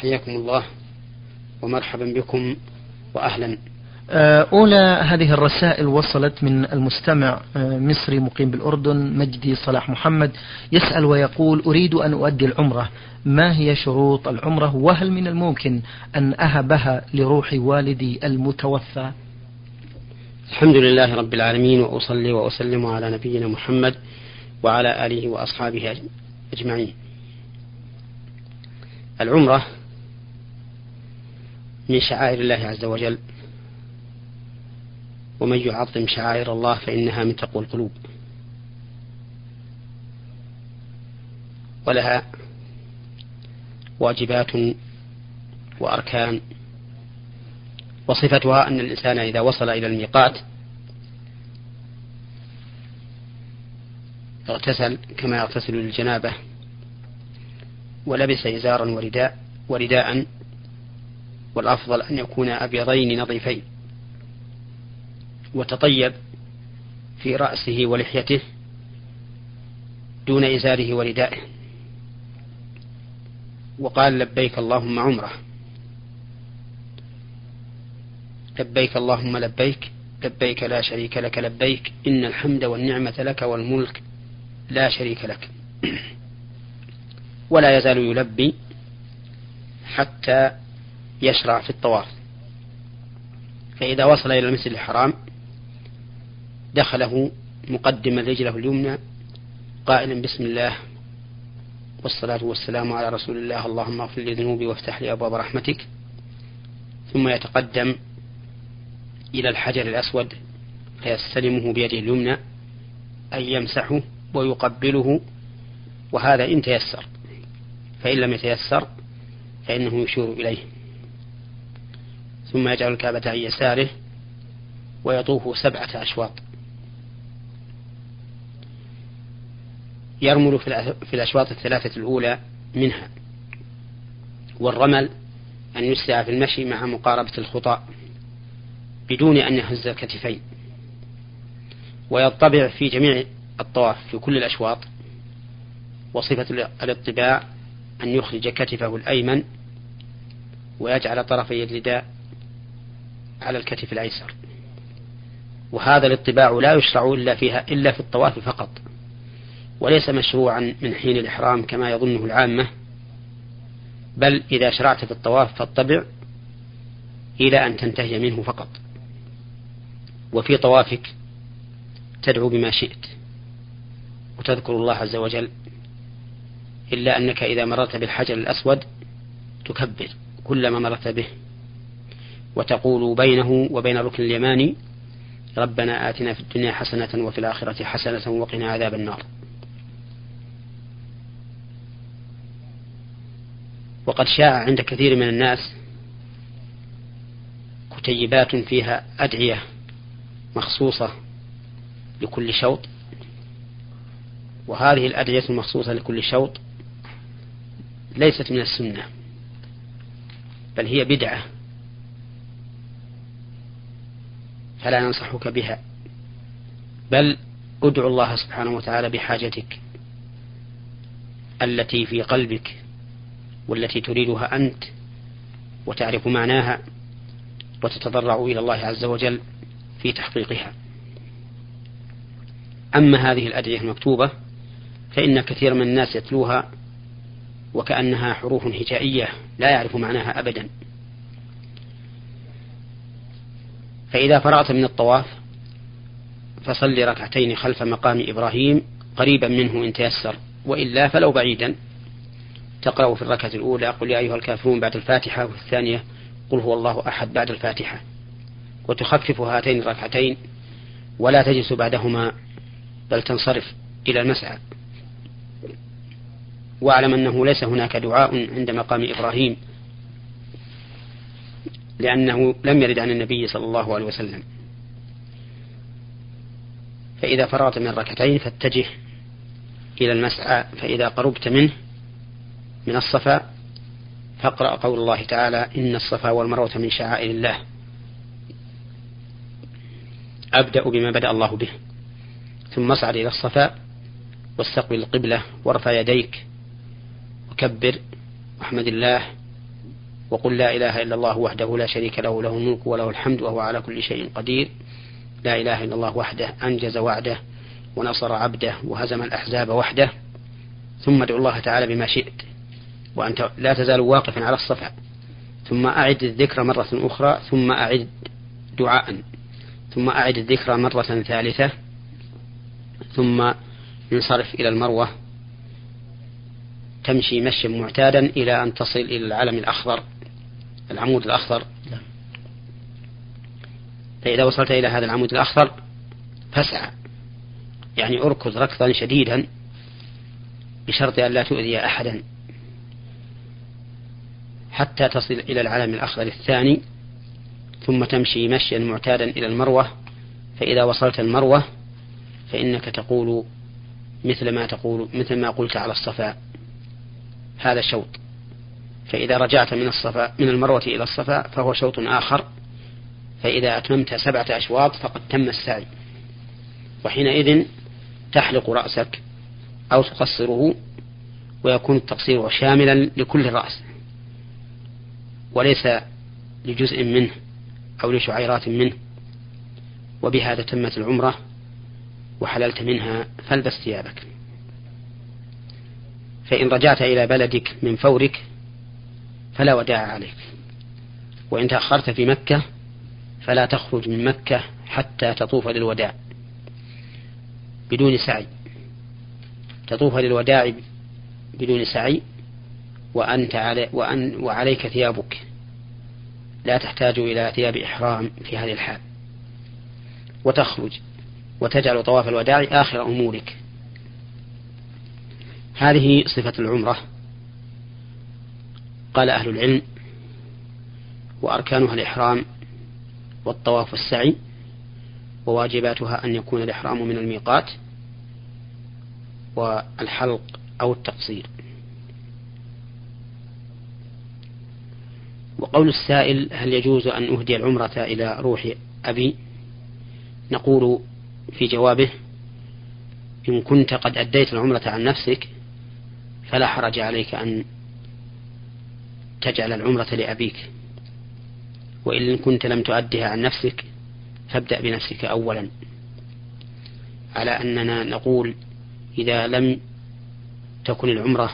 حياكم الله ومرحبا بكم وأهلا. آه، أولى هذه الرسائل وصلت من المستمع آه، مصري مقيم بالأردن مجدي صلاح محمد يسأل ويقول أريد أن أؤدي العمرة. ما هي شروط العمرة؟ وهل من الممكن أن أهبها لروح والدي المتوفى؟ الحمد لله رب العالمين وأصلي وأسلم على نبينا محمد وعلى آله وأصحابه أجمعين. العمرة من شعائر الله عز وجل. ومن يعظم شعائر الله فإنها من تقوى القلوب. ولها واجبات وأركان. وصفتها أن الإنسان إذا وصل إلى الميقات اغتسل كما يغتسل للجنابة. ولبس إزارا ورداء ورداء والأفضل أن يكون أبيضين نظيفين. وتطيب في رأسه ولحيته دون إزاره وردائه. وقال لبيك اللهم عمره. لبيك اللهم لبيك لبيك لا شريك لك لبيك إن الحمد والنعمة لك والملك لا شريك لك. ولا يزال يلبي حتى يشرع في الطواف. فإذا وصل إلى المسجد الحرام دخله مقدما رجله اليمنى قائلا بسم الله والصلاة والسلام على رسول الله اللهم اغفر لي ذنوبي وافتح لي أبواب رحمتك. ثم يتقدم إلى الحجر الأسود فيستلمه بيده اليمنى أي يمسحه ويقبله وهذا إن تيسر. فإن لم يتيسر فإنه يشير إليه. ثم يجعل الكعبة عن يساره ويطوف سبعة أشواط. يرمل في الأشواط الثلاثة الأولى منها. والرمل أن يسرع في المشي مع مقاربة الخطى بدون أن يهز الكتفين. ويطبع في جميع الطواف في كل الأشواط. وصفة الاطباع أن يخرج كتفه الأيمن ويجعل طرفي الرداء على الكتف الأيسر. وهذا الاطباع لا يشرع إلا فيها إلا في الطواف فقط وليس مشروعا من حين الإحرام كما يظنه العامة. بل إذا شرعت في الطواف فاطبع إلى أن تنتهي منه فقط. وفي طوافك تدعو بما شئت وتذكر الله عز وجل إلا أنك إذا مررت بالحجر الأسود تكبر كلما مررت به وتقول بينه وبين الركن اليماني ربنا آتنا في الدنيا حسنة وفي الآخرة حسنة وقنا عذاب النار. وقد شاع عند كثير من الناس كتيبات فيها أدعية مخصوصة لكل شوط وهذه الأدعية المخصوصة لكل شوط ليست من السنة بل هي بدعة. فلا ننصحك بها بل ادعو الله سبحانه وتعالى بحاجتك التي في قلبك والتي تريدها أنت وتعرف معناها وتتضرع إلى الله عز وجل في تحقيقها. أما هذه الأدعية المكتوبة فإن كثير من الناس يتلوها وكأنها حروف هجائية لا يعرف معناها أبدا. فإذا فرغت من الطواف فصل ركعتين خلف مقام إبراهيم قريبا منه إن تيسر وإلا فلو بعيدا. تقرأ في الركعة الأولى قل يا أيها الكافرون بعد الفاتحة وفي الثانية قل هو الله أحد بعد الفاتحة. وتخفف هاتين الركعتين ولا تجلس بعدهما بل تنصرف إلى المسعى. وأعلم أنه ليس هناك دعاء عند مقام إبراهيم لأنه لم يرد عن النبي صلى الله عليه وسلم. فإذا فرغت من الركعتين فاتجه إلى المسعى فإذا قربت منه من الصفا فاقرأ قول الله تعالى إن الصفا والمروة من شعائر الله. أبدأ بما بدأ الله به. ثم اصعد إلى الصفا واستقبل القبلة وارفع يديك وكبر واحمد الله وقل لا إله إلا الله وحده لا شريك له له الملك وله الحمد وهو على كل شيء قدير. لا إله إلا الله وحده أنجز وعده ونصر عبده وهزم الأحزاب وحده. ثم ادعو الله تعالى بما شئت وأنت لا تزال واقفا على الصفا. ثم أعد الذكر مرة أخرى ثم أعد دعاء. ثم أعد الذكر مرة ثالثة ثم ينصرف إلى المروة. تمشي مشيا معتادا إلى أن تصل إلى العلم الأخضر العمود الأخضر. نعم. فإذا وصلت إلى هذا العمود الأخضر فاسعى. يعني اركض ركضا شديدا بشرط أن لا تؤذي أحدا. حتى تصل إلى العلم الأخضر الثاني ثم تمشي مشيا معتادا إلى المروة. فإذا وصلت المروة فإنك تقول مثل ما تقول مثل ما قلت على الصفا هذا شوط. فإذا رجعت من الصفا من المروة إلى الصفا فهو شوط آخر. فإذا أتممت سبعة أشواط فقد تم السعي وحينئذ تحلق رأسك أو تقصره ويكون التقصير شاملا لكل الرأس وليس لجزء منه أو لشعيرات منه. وبهذا تمت العمرة وحللت منها فالبس ثيابك. فإن رجعت إلى بلدك من فورك فلا وداع عليك. وإن تأخرت في مكة فلا تخرج من مكة حتى تطوف للوداع بدون سعي. تطوف للوداع بدون سعي وأنت علي وأن وعليك ثيابك. لا تحتاج إلى ثياب إحرام في هذه الحال. وتخرج وتجعل طواف الوداع آخر أمورك. هذه صفة العمرة. قال أهل العلم وأركانها الإحرام والطواف والسعي وواجباتها أن يكون الإحرام من الميقات والحلق أو التقصير. وقول السائل هل يجوز أن أهدي العمرة إلى روح أبي؟ نقول في جوابه إن كنت قد أديت العمرة عن نفسك فلا حرج عليك أن تجعل العمرة لأبيك. وإن كنت لم تؤدها عن نفسك فابدأ بنفسك أولا. على أننا نقول إذا لم تكن العمرة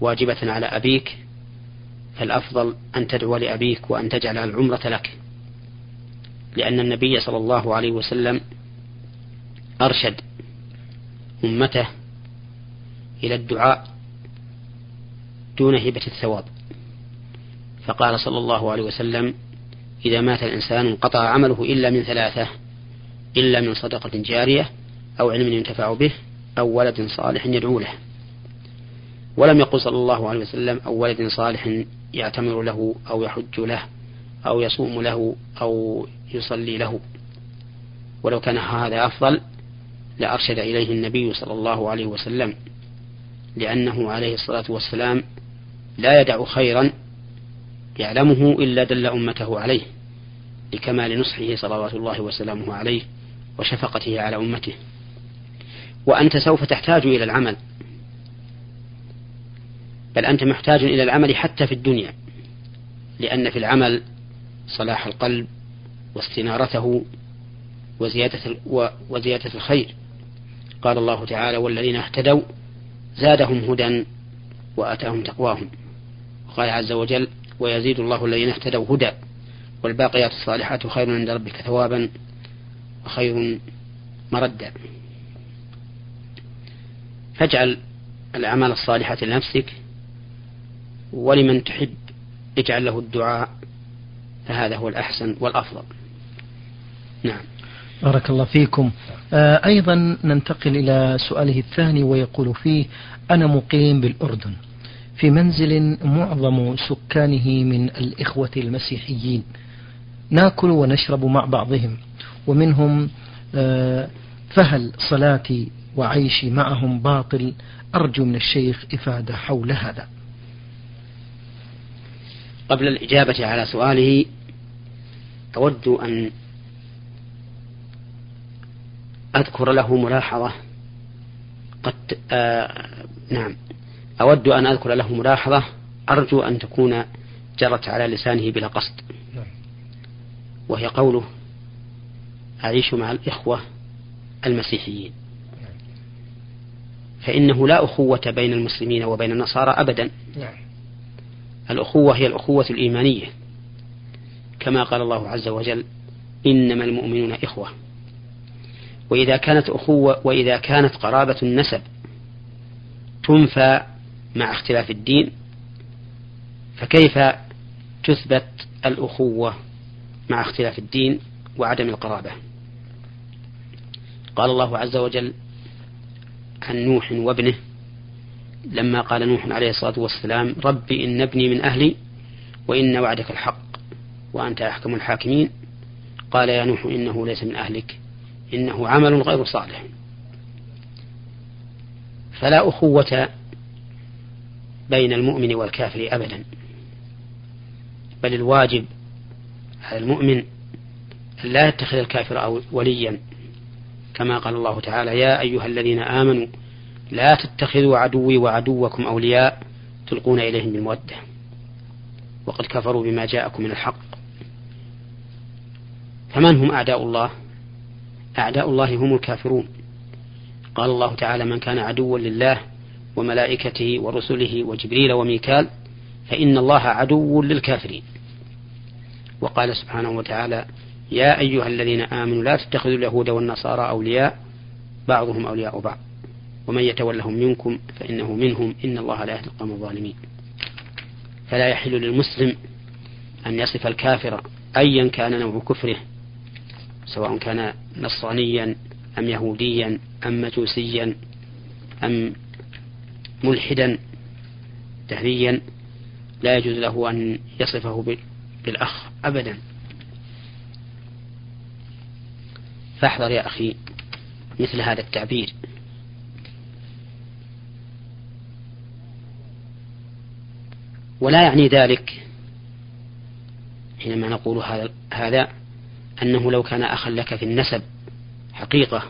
واجبة على أبيك فالأفضل أن تدعو لأبيك وأن تجعل العمرة لك. لأن النبي صلى الله عليه وسلم أرشد أمته إلى الدعاء دون هبة الثواب. فقال صلى الله عليه وسلم إذا مات الإنسان انقطع عمله إلا من ثلاثة إلا من صدقة جارية أو علم ينتفع به أو ولد صالح يدعو له. ولم يقل صلى الله عليه وسلم أو ولد صالح يعتمر له أو يحج له أو يصوم له أو يصلي له. ولو كان هذا أفضل لأرشد إليه النبي صلى الله عليه وسلم. لأنه عليه الصلاة والسلام لا يدع خيرا يعلمه إلا دل أمته عليه لكمال نصحه صلوات الله وسلامه عليه وشفقته على أمته. وأنت سوف تحتاج إلى العمل بل أنت محتاج إلى العمل حتى في الدنيا لأن في العمل صلاح القلب واستنارته وزيادة, وزيادة الخير. قال الله تعالى والذين اهتدوا زادهم هدى وآتاهم تقواهم. وقال عز وجل ويزيد الله الذين اهتدوا هدى والباقيات الصالحات خير عند ربك ثوابا وخير مردا. فاجعل الأعمال الصالحة لنفسك ولمن تحب اجعل له الدعاء فهذا هو الأحسن والأفضل. نعم. بارك الله فيكم. آه أيضا ننتقل إلى سؤاله الثاني ويقول فيه أنا مقيم بالأردن في منزل معظم سكانه من الإخوة المسيحيين ناكل ونشرب مع بعضهم ومنهم آه فهل صلاتي وعيشي معهم باطل؟ أرجو من الشيخ إفادة حول هذا. قبل الإجابة على سؤاله أود أن أذكر له ملاحظة. قد آه نعم. أود أن أذكر له ملاحظة. أرجو أن تكون جرت على لسانه بلا قصد. نعم. وهي قوله أعيش مع الإخوة المسيحيين. نعم. فإنه لا أخوة بين المسلمين وبين النصارى أبدا. نعم. الأخوة هي الأخوة الإيمانية. كما قال الله عز وجل إنما المؤمنون إخوة. وإذا كانت أخوة وإذا كانت قرابة النسب تنفى مع اختلاف الدين فكيف تثبت الأخوة مع اختلاف الدين وعدم القرابة؟ قال الله عز وجل عن نوح وابنه لما قال نوح عليه الصلاة والسلام رب إن ابني من أهلي وإن وعدك الحق وأنت أحكم الحاكمين قال يا نوح إنه ليس من أهلك إنه عمل غير صالح. فلا أخوة بين المؤمن والكافر أبدا. بل الواجب على المؤمن أن لا يتخذ الكافر وليا. كما قال الله تعالى يا أيها الذين آمنوا لا تتخذوا عدوي وعدوكم أولياء تلقون إليهم بالمودة. وقد كفروا بما جاءكم من الحق. فمن هم أعداء الله؟ أعداء الله هم الكافرون. قال الله تعالى من كان عدوا لله وملائكته ورسله وجبريل وميكال فإن الله عدو للكافرين. وقال سبحانه وتعالى يا أيها الذين آمنوا لا تتخذوا اليهود والنصارى أولياء بعضهم أولياء بعض. ومن يتولهم منكم فإنه منهم إن الله لا يهدي القوم الظالمين. فلا يحل للمسلم أن يصف الكافر أيا كان نوع كفره سواء كان نصرانيا أم يهوديا أم مجوسيا أم ملحدا دهريا لا يجوز له أن يصفه بالأخ أبدا. فاحذر يا أخي مثل هذا التعبير. ولا يعني ذلك حينما نقول هذا أنه لو كان أخا لك في النسب حقيقة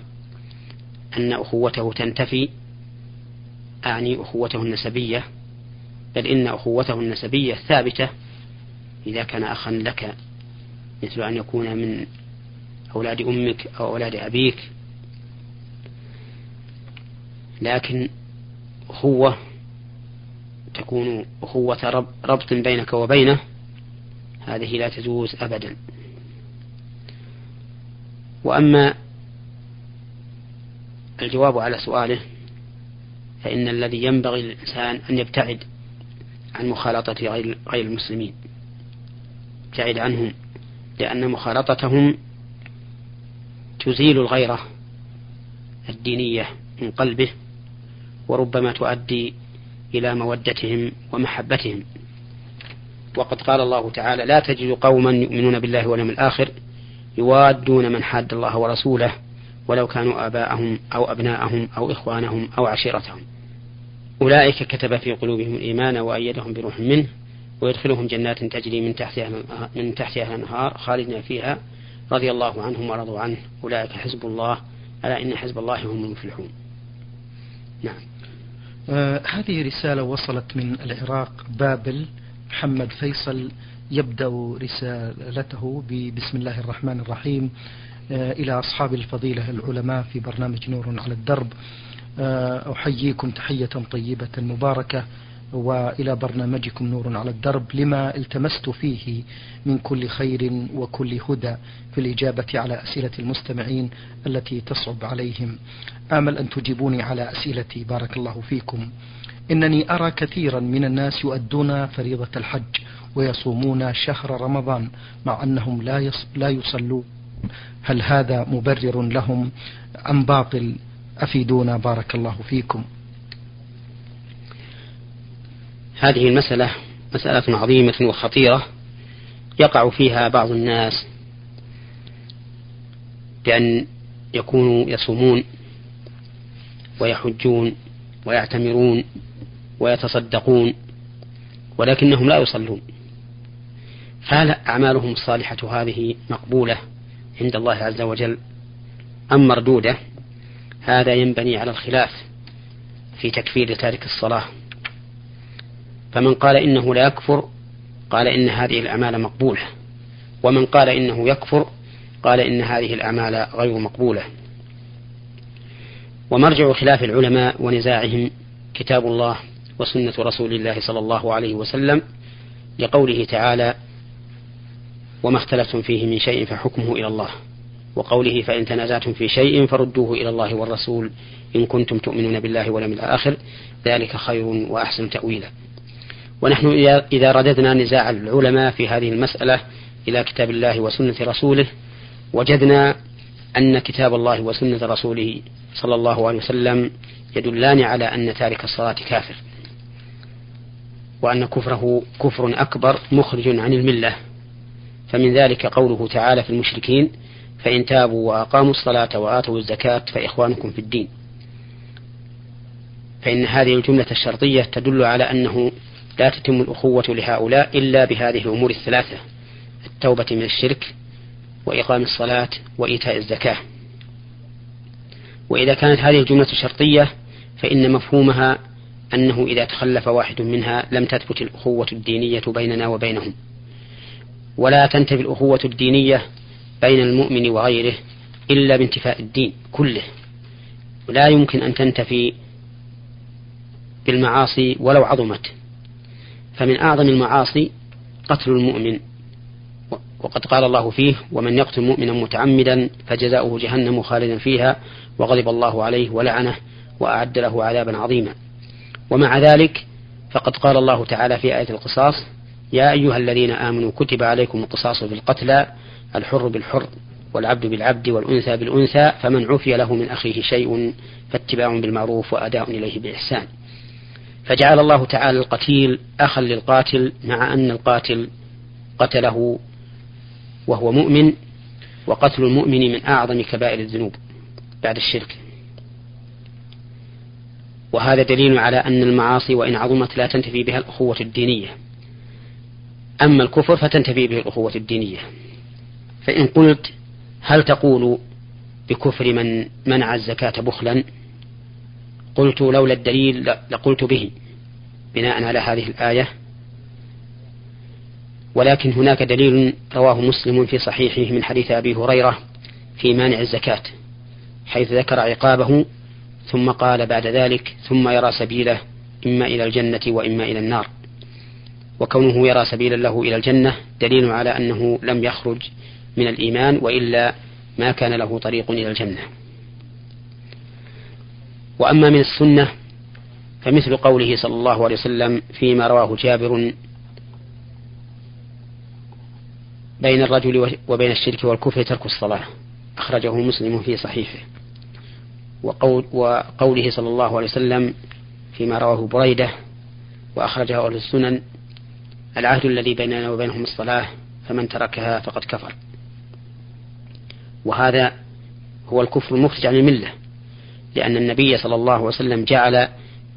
أن أخوته تنتفي أعني أخوته النسبية بل إن أخوته النسبية ثابتة إذا كان أخا لك مثل أن يكون من أولاد أمك أو أولاد أبيك. لكن أخوة تكون أخوة ربط بينك وبينه هذه لا تجوز أبدا. وأما الجواب على سؤاله فإن الذي ينبغي للإنسان أن يبتعد عن مخالطة غير المسلمين. ابتعد عنهم لأن مخالطتهم تزيل الغيرة الدينية من قلبه وربما تؤدي إلى مودتهم ومحبتهم. وقد قال الله تعالى لا تجد قوما يؤمنون بالله واليوم الآخر يوادون من حاد الله ورسوله ولو كانوا آباءهم أو أبناءهم أو إخوانهم أو عشيرتهم. أولئك كتب في قلوبهم الإيمان وأيدهم بروح منه ويدخلهم جنات تجري من تحتها من تحتها الأنهار خالدين فيها رضي الله عنهم ورضوا عنه. أولئك حزب الله ألا إن حزب الله هم المفلحون. نعم. آه هذه رسالة وصلت من العراق بابل محمد فيصل يبدأ رسالته بسم الله الرحمن الرحيم آه إلى أصحاب الفضيلة العلماء في برنامج نور على الدرب آه أحييكم تحية طيبة مباركة وإلى برنامجكم نور على الدرب لما التمست فيه من كل خير وكل هدى في الإجابة على أسئلة المستمعين التي تصعب عليهم. آمل أن تجيبوني على أسئلتي بارك الله فيكم. إنني أرى كثيرا من الناس يؤدون فريضة الحج ويصومون شهر رمضان مع أنهم لا لا يصلون. هل هذا مبرر لهم أم باطل؟ أفيدونا بارك الله فيكم. هذه المسألة مسألة عظيمة وخطيرة يقع فيها بعض الناس بأن يكونوا يصومون ويحجون ويعتمرون ويتصدقون ولكنهم لا يصلون. فهل أعمالهم الصالحة هذه مقبولة عند الله عز وجل أم مردودة؟ هذا ينبني على الخلاف في تكفير تارك الصلاة. فمن قال إنه لا يكفر قال إن هذه الأعمال مقبولة. ومن قال إنه يكفر قال إن هذه الأعمال غير مقبولة. ومرجع خلاف العلماء ونزاعهم كتاب الله وسنة رسول الله صلى الله عليه وسلم لقوله تعالى وما اختلفتم فيه من شيء فحكمه إلى الله وقوله فإن تنازعتم في شيء فردوه إلى الله والرسول إن كنتم تؤمنون بالله واليوم الآخر ذلك خير وأحسن تأويلا. ونحن إذا رددنا نزاع العلماء في هذه المسألة إلى كتاب الله وسنة رسوله وجدنا أن كتاب الله وسنة رسوله صلى الله عليه وسلم يدلان على أن تارك الصلاة كافر. وأن كفره كفر أكبر مخرج عن الملة. فمن ذلك قوله تعالى في المشركين فإن تابوا وأقاموا الصلاة وآتوا الزكاة فإخوانكم في الدين. فإن هذه الجملة الشرطية تدل على أنه لا تتم الأخوة لهؤلاء إلا بهذه الأمور الثلاثة التوبة من الشرك وإقام الصلاة وإيتاء الزكاة. وإذا كانت هذه الجملة شرطية فإن مفهومها أنه إذا تخلف واحد منها لم تثبت الأخوة الدينية بيننا وبينهم. ولا تنتفي الأخوة الدينية بين المؤمن وغيره إلا بانتفاء الدين كله. لا يمكن أن تنتفي بالمعاصي ولو عظمت. فمن أعظم المعاصي قتل المؤمن. وقد قال الله فيه ومن يقتل مؤمنا متعمدا فجزاؤه جهنم خالدا فيها وغضب الله عليه ولعنه وأعد له عذابا عظيما. ومع ذلك فقد قال الله تعالى في آية القصاص يا أيها الذين آمنوا كتب عليكم القصاص في القتلى الحر بالحر والعبد بالعبد والأنثى بالأنثى فمن عفي له من أخيه شيء فاتباع بالمعروف وأداء إليه بإحسان. فجعل الله تعالى القتيل أخا للقاتل مع أن القاتل قتله وهو مؤمن وقتل المؤمن من أعظم كبائر الذنوب بعد الشرك. وهذا دليل على أن المعاصي وإن عظمت لا تنتفي بها الأخوة الدينية. أما الكفر فتنتفي به الأخوة الدينية. فإن قلت هل تقول بكفر من منع الزكاة بخلا؟ قلت لولا الدليل لقلت به بناء على هذه الآية. ولكن هناك دليل رواه مسلم في صحيحه من حديث أبي هريرة في مانع الزكاة حيث ذكر عقابه ثم قال بعد ذلك ثم يرى سبيله إما إلى الجنة وإما إلى النار. وكونه يرى سبيلا له إلى الجنة دليل على أنه لم يخرج من الإيمان وإلا ما كان له طريق إلى الجنة. وأما من السنة فمثل قوله صلى الله عليه وسلم فيما رواه جابر بين الرجل وبين الشرك والكفر ترك الصلاة. أخرجه مسلم في صحيحه. وقول وقوله صلى الله عليه وسلم فيما رواه بريدة وأخرجه أهل السنن العهد الذي بيننا وبينهم الصلاة فمن تركها فقد كفر. وهذا هو الكفر المخرج عن الملة لأن النبي صلى الله عليه وسلم جعل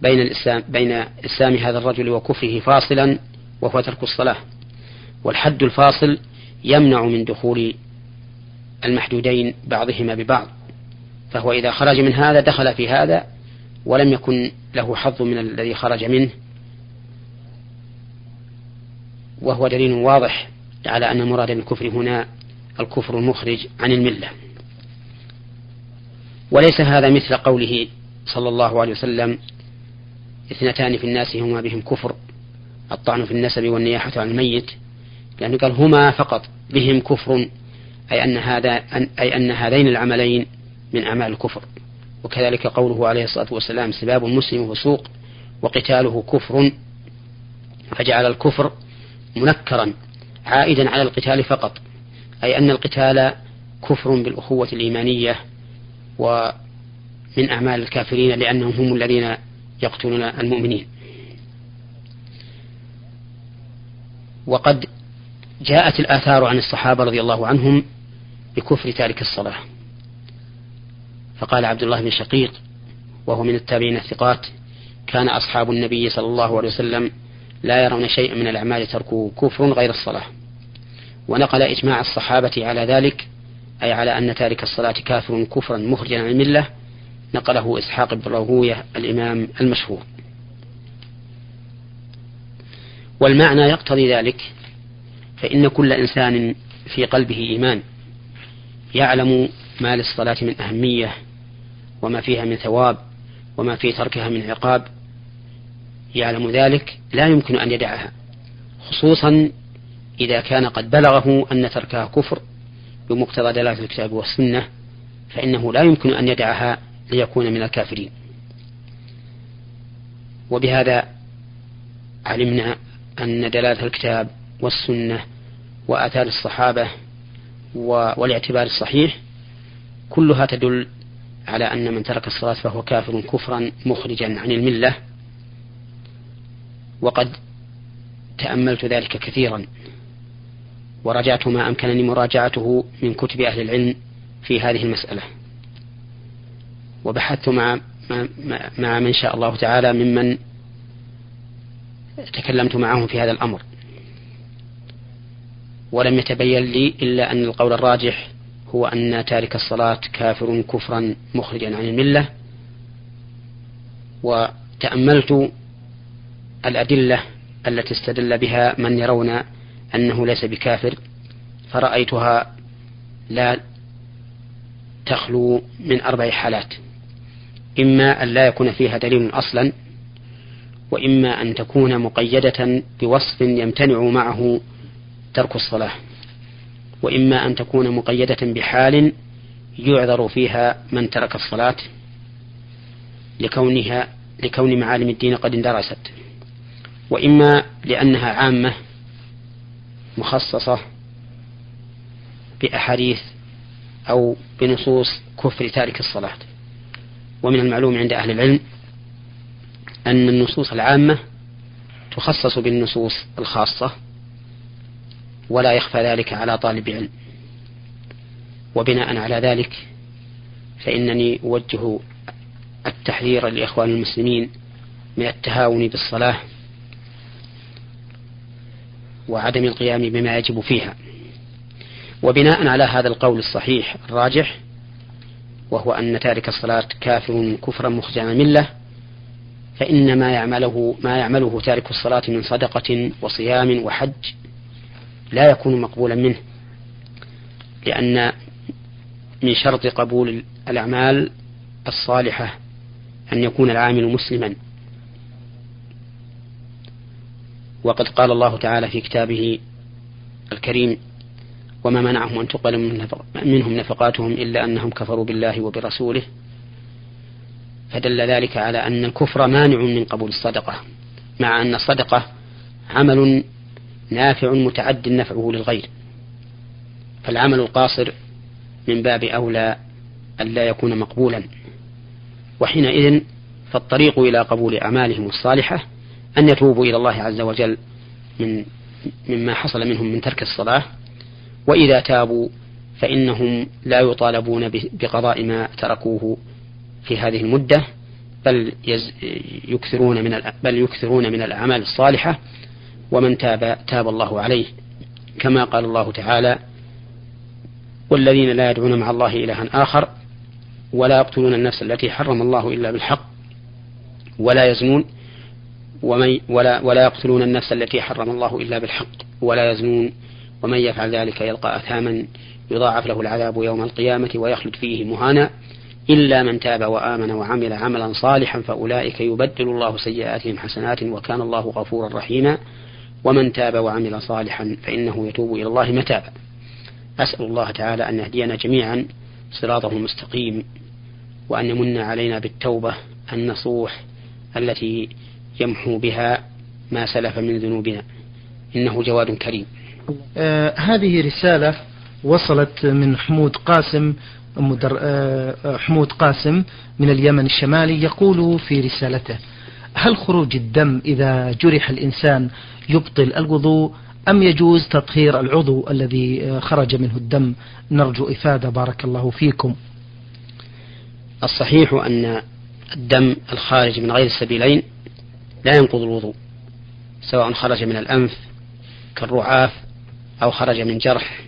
بين الإسلام بين إسلام هذا الرجل وكفره فاصلا وهو ترك الصلاة. والحد الفاصل يمنع من دخول المحدودين بعضهما ببعض. فهو إذا خرج من هذا دخل في هذا ولم يكن له حظ من الذي خرج منه. وهو دليل واضح على أن مراد الكفر هنا الكفر المخرج عن الملة. وليس هذا مثل قوله صلى الله عليه وسلم اثنتان في الناس هما بهم كفر الطعن في النسب والنياحة عن الميت. لأنه قال هما فقط بهم كفر أي أن هذا أي أن هذين العملين من أعمال الكفر. وكذلك قوله عليه الصلاة والسلام سباب المسلم فسوق وقتاله كفر فجعل الكفر منكرا عائدا على القتال فقط. أي أن القتال كفر بالأخوة الإيمانية ومن أعمال الكافرين لأنهم هم الذين يقتلون المؤمنين. وقد جاءت الآثار عن الصحابة رضي الله عنهم بكفر تارك الصلاة. فقال عبد الله بن شقيق وهو من التابعين الثقات كان أصحاب النبي صلى الله عليه وسلم لا يرون شيئا من الأعمال تركه كفر غير الصلاة. ونقل إجماع الصحابة على ذلك أي على أن تارك الصلاة كافر كفرا مخرجا عن الملة نقله إسحاق بن راهوية الإمام المشهور. والمعنى يقتضي ذلك فإن كل إنسان في قلبه إيمان يعلم ما للصلاة من أهمية وما فيها من ثواب وما في تركها من عقاب يعلم ذلك لا يمكن أن يدعها خصوصا إذا كان قد بلغه أن تركها كفر بمقتضى دلالة الكتاب والسنة فإنه لا يمكن أن يدعها ليكون من الكافرين. وبهذا علمنا أن دلالة الكتاب والسنة وآثار الصحابة والاعتبار الصحيح كلها تدل على أن من ترك الصلاة فهو كافر كفرا مخرجا عن الملة. وقد تأملت ذلك كثيرا. ورجعت ما أمكنني مراجعته من كتب أهل العلم في هذه المسألة. وبحثت مع مع من شاء الله تعالى ممن تكلمت معهم في هذا الأمر. ولم يتبين لي إلا أن القول الراجح هو أن تارك الصلاة كافر كفرا مخرجا عن الملة. وتأملت الأدلة التي استدل بها من يرون أنه ليس بكافر فرأيتها لا تخلو من أربع حالات. إما أن لا يكون فيها دليل أصلا وإما أن تكون مقيدة بوصف يمتنع معه ترك الصلاة. وإما أن تكون مقيدة بحال يعذر فيها من ترك الصلاة لكونها لكون معالم الدين قد اندرست. وإما لأنها عامة مخصصة بأحاديث أو بنصوص كفر تارك الصلاة. ومن المعلوم عند أهل العلم أن النصوص العامة تخصص بالنصوص الخاصة ولا يخفى ذلك على طالب علم. وبناء على ذلك فإنني أوجه التحذير لإخوان المسلمين من التهاون بالصلاة وعدم القيام بما يجب فيها. وبناء على هذا القول الصحيح الراجح وهو أن تارك الصلاة كافر كفرا من الملة فإن ما يعمله ما يعمله تارك الصلاة من صدقة وصيام وحج لا يكون مقبولا منه لأن من شرط قبول الأعمال الصالحة أن يكون العامل مسلما. وقد قال الله تعالى في كتابه الكريم وما منعهم أن تقبل منهم نفقاتهم إلا أنهم كفروا بالله وبرسوله. فدل ذلك على أن الكفر مانع من قبول الصدقة مع أن الصدقة عمل نافع متعد نفعه للغير. فالعمل القاصر من باب أولى أن لا يكون مقبولا. وحينئذ فالطريق إلى قبول أعمالهم الصالحة أن يتوبوا إلى الله عز وجل من مما حصل منهم من ترك الصلاة. وإذا تابوا فإنهم لا يطالبون بقضاء ما تركوه في هذه المدة بل يكثرون من بل يكثرون من الأعمال الصالحة ومن تاب تاب الله عليه. كما قال الله تعالى والذين لا يدعون مع الله إلها آخر ولا يقتلون النفس التي حرم الله إلا بالحق ولا يزنون ومن ولا ولا يقتلون النفس التي حرم الله إلا بالحق ولا يزنون ومن يفعل ذلك يلقى أثاما يضاعف له العذاب يوم القيامة ويخلد فيه مهانا إلا من تاب وآمن وعمل عملا صالحا فأولئك يبدل الله سيئاتهم حسنات وكان الله غفورا رحيما. ومن تاب وعمل صالحا فإنه يتوب إلى الله متابا أسأل الله تعالى أن يهدينا جميعا صراطه المستقيم وأن يمن علينا بالتوبة النصوح التي يمحو بها ما سلف من ذنوبنا. إنه جواد كريم. آه هذه رسالة وصلت من حمود قاسم مدر آه حمود قاسم من اليمن الشمالي يقول في رسالته هل خروج الدم إذا جرح الإنسان يبطل الوضوء أم يجوز تطهير العضو الذي خرج منه الدم؟ نرجو إفادة. بارك الله فيكم. الصحيح أن الدم الخارج من غير السبيلين لا ينقض الوضوء سواء خرج من الأنف كالرعاف أو خرج من جرح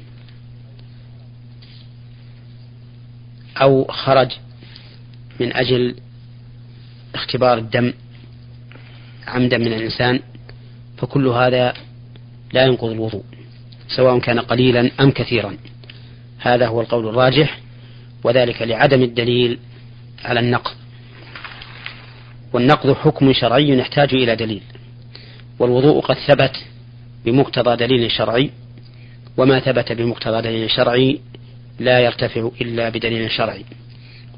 أو خرج من أجل اختبار الدم. عمدا من الإنسان فكل هذا لا ينقض الوضوء سواء كان قليلا أم كثيرا. هذا هو القول الراجح وذلك لعدم الدليل على النقض. والنقض حكم شرعي يحتاج إلى دليل. والوضوء قد ثبت بمقتضى دليل شرعي وما ثبت بمقتضى دليل شرعي لا يرتفع إلا بدليل شرعي.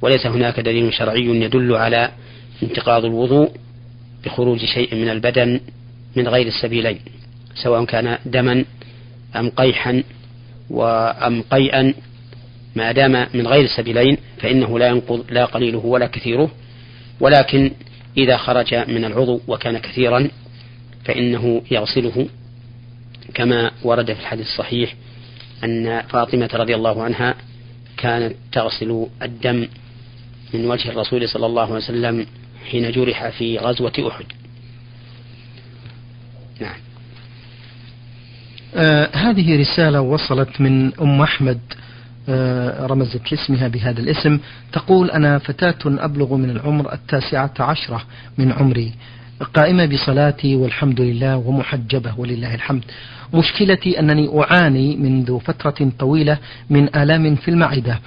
وليس هناك دليل شرعي يدل على انتقاض الوضوء بخروج شيء من البدن من غير السبيلين سواء كان دما أم قيحا وأم قيئا ما دام من غير السبيلين فإنه لا ينقض لا قليله ولا كثيره. ولكن إذا خرج من العضو وكان كثيرا فإنه يغسله. كما ورد في الحديث الصحيح أن فاطمة رضي الله عنها كانت تغسل الدم من وجه الرسول صلى الله عليه وسلم حين جرح في غزوة أحد. نعم. آه هذه رسالة وصلت من أم أحمد آه رمزت لاسمها بهذا الاسم. تقول أنا فتاة أبلغ من العمر التاسعة عشرة من عمري قائمة بصلاتي والحمد لله ومحجبة ولله الحمد. مشكلتي أنني أعاني منذ فترة طويلة من آلام في المعدة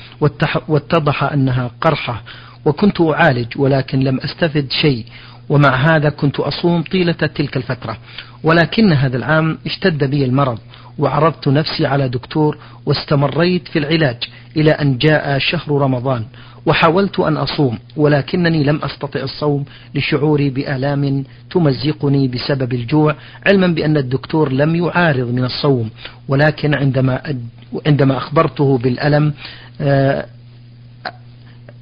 واتضح أنها قرحة وكنت أعالج ولكن لم أستفد شيء ومع هذا كنت أصوم طيلة تلك الفترة. ولكن هذا العام اشتد بي المرض وعرضت نفسي على دكتور واستمريت في العلاج إلى أن جاء شهر رمضان وحاولت أن أصوم ولكنني لم أستطع الصوم لشعوري بآلام تمزقني بسبب الجوع علما بأن الدكتور لم يعارض من الصوم. ولكن عندما عندما أخبرته بالألم آه،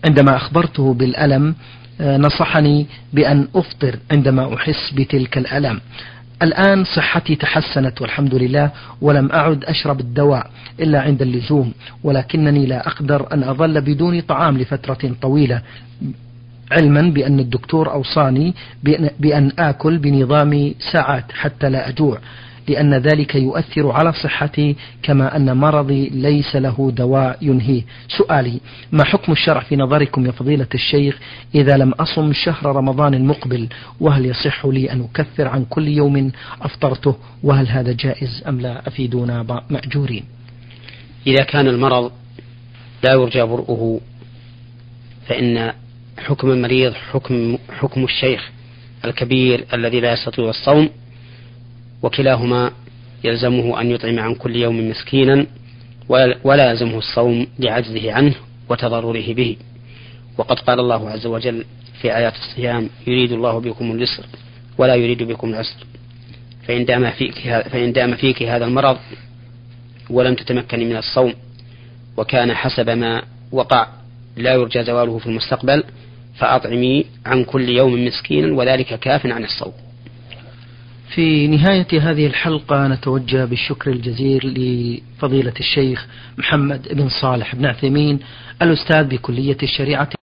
عندما أخبرته بالألم آه، نصحني بأن أفطر عندما أحس بتلك الألم. الآن صحتي تحسنت والحمد لله ولم أعد أشرب الدواء إلا عند اللزوم ولكنني لا أقدر أن أظل بدون طعام لفترة طويلة. علما بأن الدكتور أوصاني بأن آكل بنظام ساعات حتى لا أجوع. لأن ذلك يؤثر على صحتي كما أن مرضي ليس له دواء ينهيه. سؤالي ما حكم الشرع في نظركم يا فضيلة الشيخ إذا لم أصم شهر رمضان المقبل؟ وهل يصح لي أن أكفر عن كل يوم أفطرته؟ وهل هذا جائز أم لا؟ أفيدونا مأجورين. إذا كان المرض لا يرجى برؤه فإن حكم المريض حكم حكم الشيخ الكبير الذي لا يستطيع الصوم وكلاهما يلزمه أن يطعم عن كل يوم مسكينا ولا يلزمه الصوم لعجزه عنه وتضرره به. وقد قال الله عز وجل في آيات الصيام يريد الله بكم اليسر ولا يريد بكم العسر. فإن دام فيك فإن دام فيك هذا المرض ولم تتمكني من الصوم وكان حسب ما وقع لا يرجى زواله في المستقبل فأطعمي عن كل يوم مسكينا وذلك كاف عن الصوم. في نهاية هذه الحلقة نتوجه بالشكر الجزيل لفضيلة الشيخ محمد بن صالح بن عثيمين الأستاذ بكلية الشريعة.